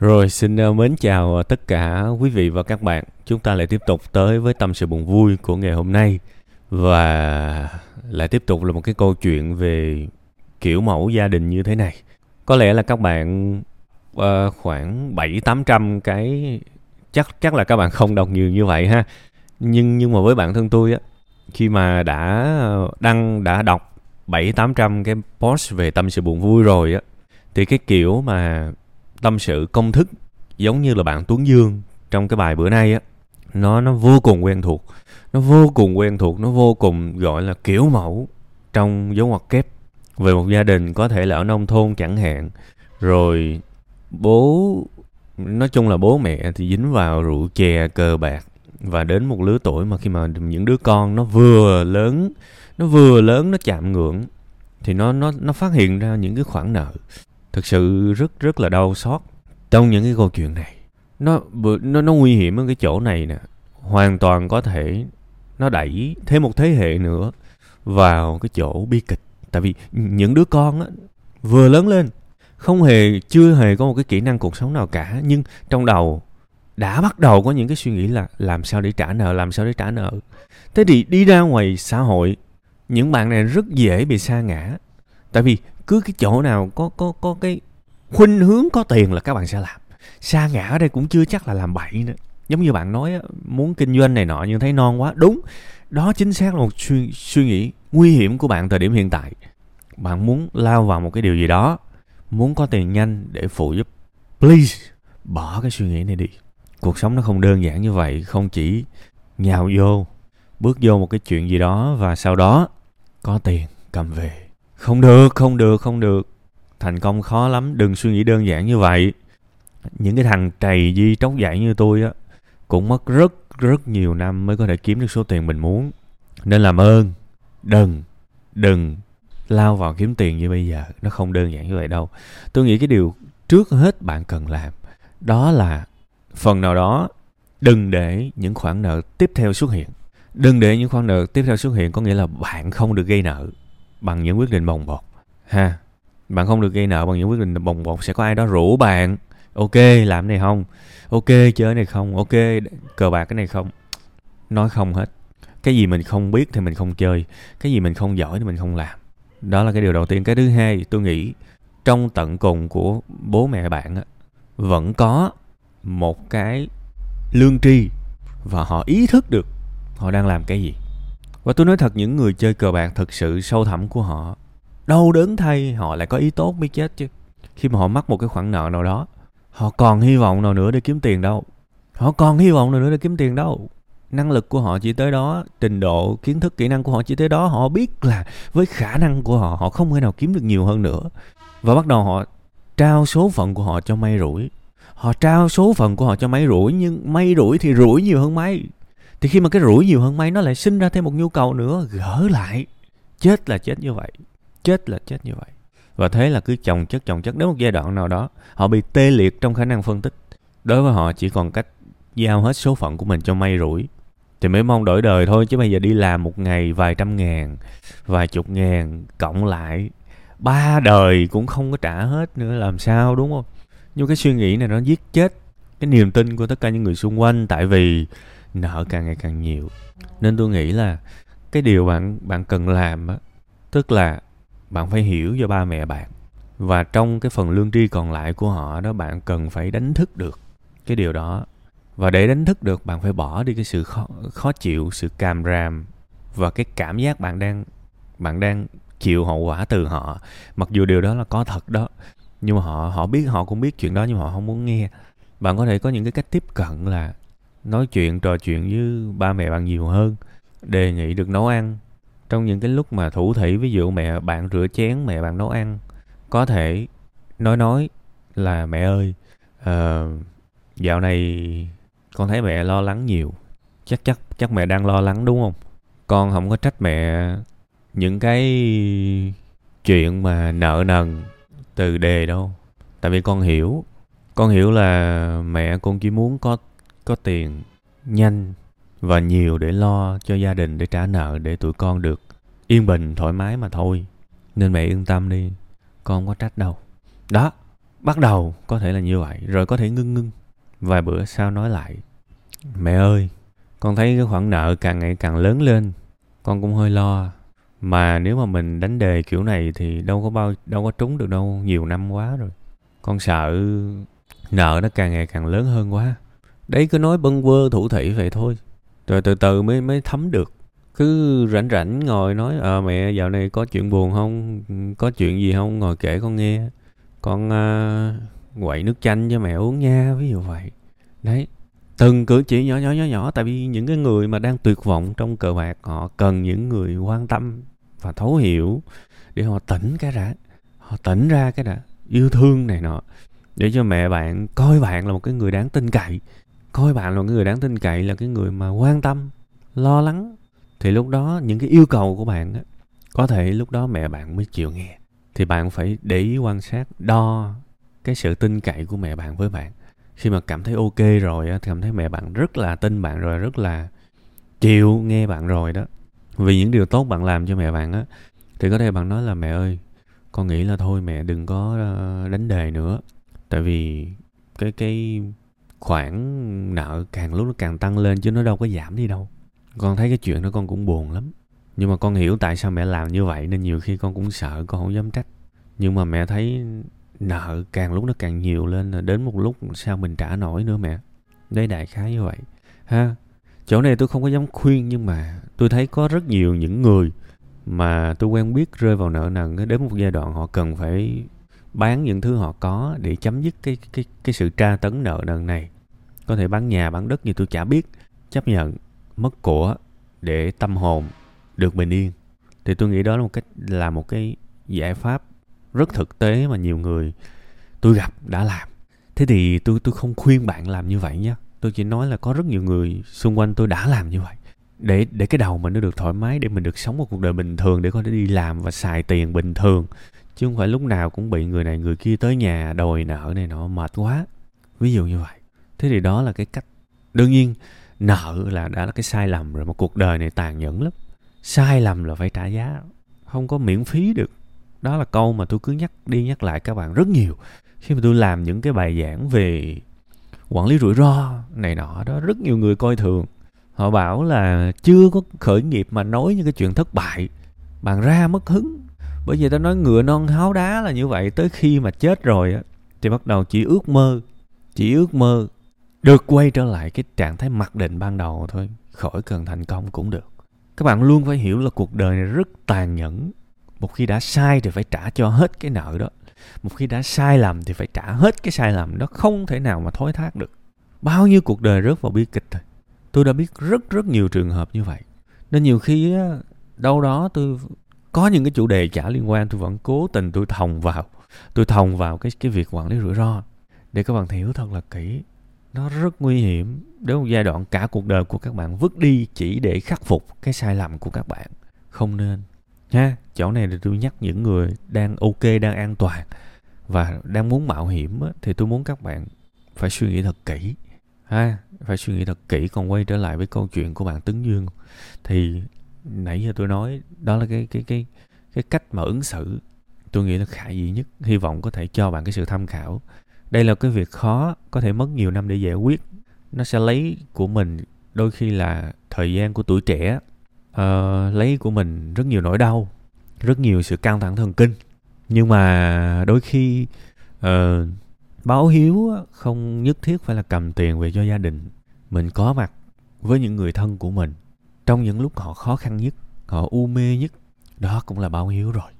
Rồi xin ờ, mến chào ờ, tất cả quý vị và các bạn. Chúng ta lại tiếp tục tới với tâm sự buồn vui của ngày hôm nay và lại tiếp tục là một cái câu chuyện về kiểu mẫu gia đình như thế này. Có lẽ là các bạn uh, khoảng bảy tám trăm cái chắc chắc là các bạn không đọc nhiều như vậy ha. Nhưng nhưng mà với bản thân tôi á khi mà đã đăng đã đọc bảy tám trăm cái post về tâm sự buồn vui rồi á thì cái kiểu mà tâm sự công thức giống như là bạn Tuấn Dương trong cái bài bữa nay á. Nó nó vô cùng quen thuộc, nó vô cùng quen thuộc, nó vô cùng gọi là kiểu mẫu trong dấu ngoặc kép. Về một gia đình có thể là ở nông thôn chẳng hạn, rồi bố, nói chung là bố mẹ thì dính vào rượu chè, cờ bạc và đến một lứa tuổi mà khi mà những đứa con nó vừa lớn, nó vừa lớn, nó chạm ngưỡng thì nó nó nó phát hiện ra những cái khoản nợ thực sự rất rất là đau xót. Trong những cái câu chuyện này nó nó nó nguy hiểm ở cái chỗ này nè. Hoàn toàn có thể nó đẩy thêm một thế hệ nữa vào cái chỗ bi kịch. Tại vì những đứa con á vừa lớn lên không hề chưa hề có một cái kỹ năng cuộc sống nào cả. Nhưng trong đầu đã bắt đầu có những cái suy nghĩ là làm sao để trả nợ làm sao để trả nợ. Thế thì đi ra ngoài xã hội những bạn này rất dễ bị sa ngã tại vì cứ cái chỗ nào có có có cái khuynh hướng có tiền là các bạn sẽ làm. Xa ngã ở đây cũng chưa chắc là làm bậy nữa. Giống như bạn nói muốn kinh doanh này nọ nhưng thấy non quá. Đúng đó chính xác là một suy, suy nghĩ nguy hiểm của bạn thời điểm hiện tại. Bạn muốn lao vào một cái điều gì đó muốn có tiền nhanh để phụ giúp please bỏ cái suy nghĩ này đi. Cuộc sống nó không đơn giản như vậy không chỉ nhào vô bước vô một cái chuyện gì đó và sau đó có tiền cầm về không được không được không được. Thành công khó lắm, đừng suy nghĩ đơn giản như vậy. Những cái thằng trầy di tróc dạy như tôi á, cũng mất rất rất nhiều năm mới có thể kiếm được số tiền mình muốn. Nên làm ơn, đừng đừng lao vào kiếm tiền như bây giờ. Nó không đơn giản như vậy đâu. Tôi nghĩ cái điều trước hết bạn cần làm, đó là phần nào đó đừng để những khoản nợ tiếp theo xuất hiện. Đừng để những khoản nợ tiếp theo xuất hiện có nghĩa là bạn không được gây nợ bằng những quyết định bồng bột. Ha bạn không được gây nợ bằng những quyết định bồng bột. Sẽ có ai đó rủ bạn. Ok làm này không? Ok chơi này không? Ok cờ bạc cái này không? Nói không hết. Cái gì mình không biết thì mình không chơi. Cái gì mình không giỏi thì mình không làm. Đó là cái điều đầu tiên. Cái thứ hai tôi nghĩ trong tận cùng của bố mẹ bạn á, vẫn có một cái lương tri và họ ý thức được họ đang làm cái gì và tôi nói thật, những người chơi cờ bạc thực sự sâu thẳm của họ. Đau đớn thay, họ lại có ý tốt mới chết chứ. Khi mà họ mắc một cái khoản nợ nào đó, họ còn hy vọng nào nữa để kiếm tiền đâu. Họ còn hy vọng nào nữa để kiếm tiền đâu. Năng lực của họ chỉ tới đó, trình độ, kiến thức, kỹ năng của họ chỉ tới đó. Họ biết là với khả năng của họ họ không thể nào kiếm được nhiều hơn nữa. Và bắt đầu họ trao số phận của họ cho may rủi. Họ trao số phận của họ cho máy rủi, nhưng may rủi thì rủi nhiều hơn máy thì khi mà cái rủi nhiều hơn may nó lại sinh ra thêm một nhu cầu nữa, gỡ lại. Chết là chết như vậy. Chết là chết như vậy. Và thế là cứ chồng chất chồng chất. Đến một giai đoạn nào đó, họ bị tê liệt trong khả năng phân tích. Đối với họ, chỉ còn cách giao hết số phận của mình cho may rủi. Thì mới mong đổi đời thôi, chứ bây giờ đi làm một ngày vài trăm ngàn, vài chục ngàn, cộng lại, ba đời cũng không có trả hết nữa, làm sao, đúng không? Nhưng cái suy nghĩ này nó giết chết cái niềm tin của tất cả những người xung quanh, tại vì nợ càng ngày càng nhiều. Nên tôi nghĩ là cái điều bạn bạn cần làm á tức là bạn phải hiểu cho ba mẹ bạn. Và trong cái phần lương tri còn lại của họ đó bạn cần phải đánh thức được cái điều đó. Và để đánh thức được bạn phải bỏ đi cái sự khó, khó chịu sự càm ràm và cái cảm giác bạn đang bạn đang chịu hậu quả từ họ. Mặc dù điều đó là có thật đó nhưng mà họ họ biết họ cũng biết chuyện đó nhưng mà họ không muốn nghe. Bạn có thể có những cái cách tiếp cận là nói chuyện trò chuyện với ba mẹ bạn nhiều hơn đề nghị được nấu ăn. Trong những cái lúc mà thủ thỉ ví dụ mẹ bạn rửa chén mẹ bạn nấu ăn có thể nói nói là mẹ ơi uh, dạo này con thấy mẹ lo lắng nhiều. Chắc chắc chắc mẹ đang lo lắng đúng không? Con không có trách mẹ những cái chuyện mà nợ nần từ đề đâu. Tại vì con hiểu con hiểu là mẹ con chỉ muốn có có tiền, nhanh và nhiều để lo cho gia đình để trả nợ để tụi con được yên bình, thoải mái mà thôi. Nên mẹ yên tâm đi, con không có trách đâu. Đó, bắt đầu có thể là như vậy, rồi có thể ngưng ngưng. Vài bữa sau nói lại, mẹ ơi, con thấy cái khoản nợ càng ngày càng lớn lên, con cũng hơi lo. Mà nếu mà mình đánh đề kiểu này thì đâu có bao, đâu có trúng được đâu, nhiều năm quá rồi. Con sợ nợ nó càng ngày càng lớn hơn quá đấy cứ nói bâng quơ thủ thị vậy thôi. Rồi từ từ mới mới thấm được. Cứ rảnh rảnh ngồi nói ờ à, mẹ dạo này có chuyện buồn không? Có chuyện gì không? Ngồi kể con nghe. Con à, quậy nước chanh cho mẹ uống nha ví dụ vậy. Đấy. Từng cử chỉ nhỏ nhỏ nhỏ nhỏ tại vì những cái người mà đang tuyệt vọng trong cờ bạc họ cần những người quan tâm và thấu hiểu để họ tỉnh cái đã. Họ tỉnh ra cái đã. Yêu thương này nọ. Để cho mẹ bạn coi bạn là một cái người đáng tin cậy coi bạn là một người đáng tin cậy, là cái người mà quan tâm, lo lắng, thì lúc đó những cái yêu cầu của bạn á, có thể lúc đó mẹ bạn mới chịu nghe. Thì bạn phải để ý quan sát, đo cái sự tin cậy của mẹ bạn với bạn. Khi mà cảm thấy ok rồi á cảm thấy mẹ bạn rất là tin bạn rồi, rất là chịu nghe bạn rồi đó. Vì những điều tốt bạn làm cho mẹ bạn á, thì có thể bạn nói là, mẹ ơi, con nghĩ là thôi mẹ đừng có ờ, đánh đề nữa. Tại vì cái cái khoản nợ càng lúc nó càng tăng lên chứ nó đâu có giảm đi đâu. Con thấy cái chuyện đó con cũng buồn lắm. Nhưng mà con hiểu tại sao mẹ làm như vậy nên nhiều khi con cũng sợ, con không dám trách. Nhưng mà mẹ thấy nợ càng lúc nó càng nhiều lên là đến một lúc sao mình trả nổi nữa mẹ. Đấy, đại khái như vậy. Ha, chỗ này tôi không có dám khuyên nhưng mà tôi thấy có rất nhiều những người mà tôi quen biết rơi vào nợ nần đến một giai đoạn họ cần phải bán những thứ họ có để chấm dứt cái cái cái sự tra tấn nợ nần này. Có thể bán nhà, bán đất như tôi chả biết, chấp nhận mất của để tâm hồn được bình yên. Thì tôi nghĩ đó là một cách, là một cái giải pháp rất thực tế mà nhiều người tôi gặp đã làm. Thế thì tôi tôi không khuyên bạn làm như vậy nhé tôi chỉ nói là có rất nhiều người xung quanh tôi đã làm như vậy. Để để cái đầu mình nó được thoải mái, để mình được sống một cuộc đời bình thường, để có thể đi làm và xài tiền bình thường chứ không phải lúc nào cũng bị người này người kia tới nhà đòi nợ này nọ, mệt quá. Ví dụ như vậy. Thế thì đó là cái cách. Đương nhiên, nợ là đã là cái sai lầm rồi mà cuộc đời này tàn nhẫn lắm. Sai lầm là phải trả giá. Không có miễn phí được. Đó là câu mà tôi cứ nhắc đi nhắc lại các bạn rất nhiều. Khi mà tôi làm những cái bài giảng về quản lý rủi ro này nọ đó, rất nhiều người coi thường. Họ bảo là chưa có khởi nghiệp mà nói những cái chuyện thất bại. Bạn ra mất hứng bởi vì ta nói ngựa non háo đá là như vậy tới khi mà chết rồi á thì bắt đầu chỉ ước mơ chỉ ước mơ được quay trở lại cái trạng thái mặc định ban đầu thôi khỏi cần thành công cũng được. Các bạn luôn phải hiểu là cuộc đời này rất tàn nhẫn. Một khi đã sai thì phải trả cho hết cái nợ đó. Một khi đã sai lầm thì phải trả hết cái sai lầm đó không thể nào mà thối thác được. Bao nhiêu cuộc đời rớt vào bi kịch thôi. Tôi đã biết rất rất nhiều trường hợp như vậy. Nên nhiều khi á, đâu đó tôi có những cái chủ đề chả liên quan tôi vẫn cố tình tôi thòng vào tôi thòng vào cái cái việc quản lý rủi ro để các bạn hiểu thật là kỹ. Nó rất nguy hiểm đến một giai đoạn cả cuộc đời của các bạn vứt đi chỉ để khắc phục cái sai lầm của các bạn. Không nên ha chỗ này thì tôi nhắc những người đang ok đang an toàn và đang muốn mạo hiểm á, thì tôi muốn các bạn phải suy nghĩ thật kỹ ha. Phải suy nghĩ thật kỹ còn quay trở lại với câu chuyện của bạn tấn dương. Thì nãy giờ tôi nói đó là cái cái cái cái cách mà ứng xử. Tôi nghĩ là khả dĩ nhất hy vọng có thể cho bạn cái sự tham khảo. Đây là cái việc khó có thể mất nhiều năm để giải quyết. Nó sẽ lấy của mình đôi khi là thời gian của tuổi trẻ. Uh, lấy của mình rất nhiều nỗi đau rất nhiều sự căng thẳng thần kinh. Nhưng mà đôi khi uh, báo hiếu không nhất thiết phải là cầm tiền về cho gia đình. Mình có mặt với những người thân của mình trong những lúc họ khó khăn nhất, họ u mê nhất, đó cũng là báo hiếu rồi.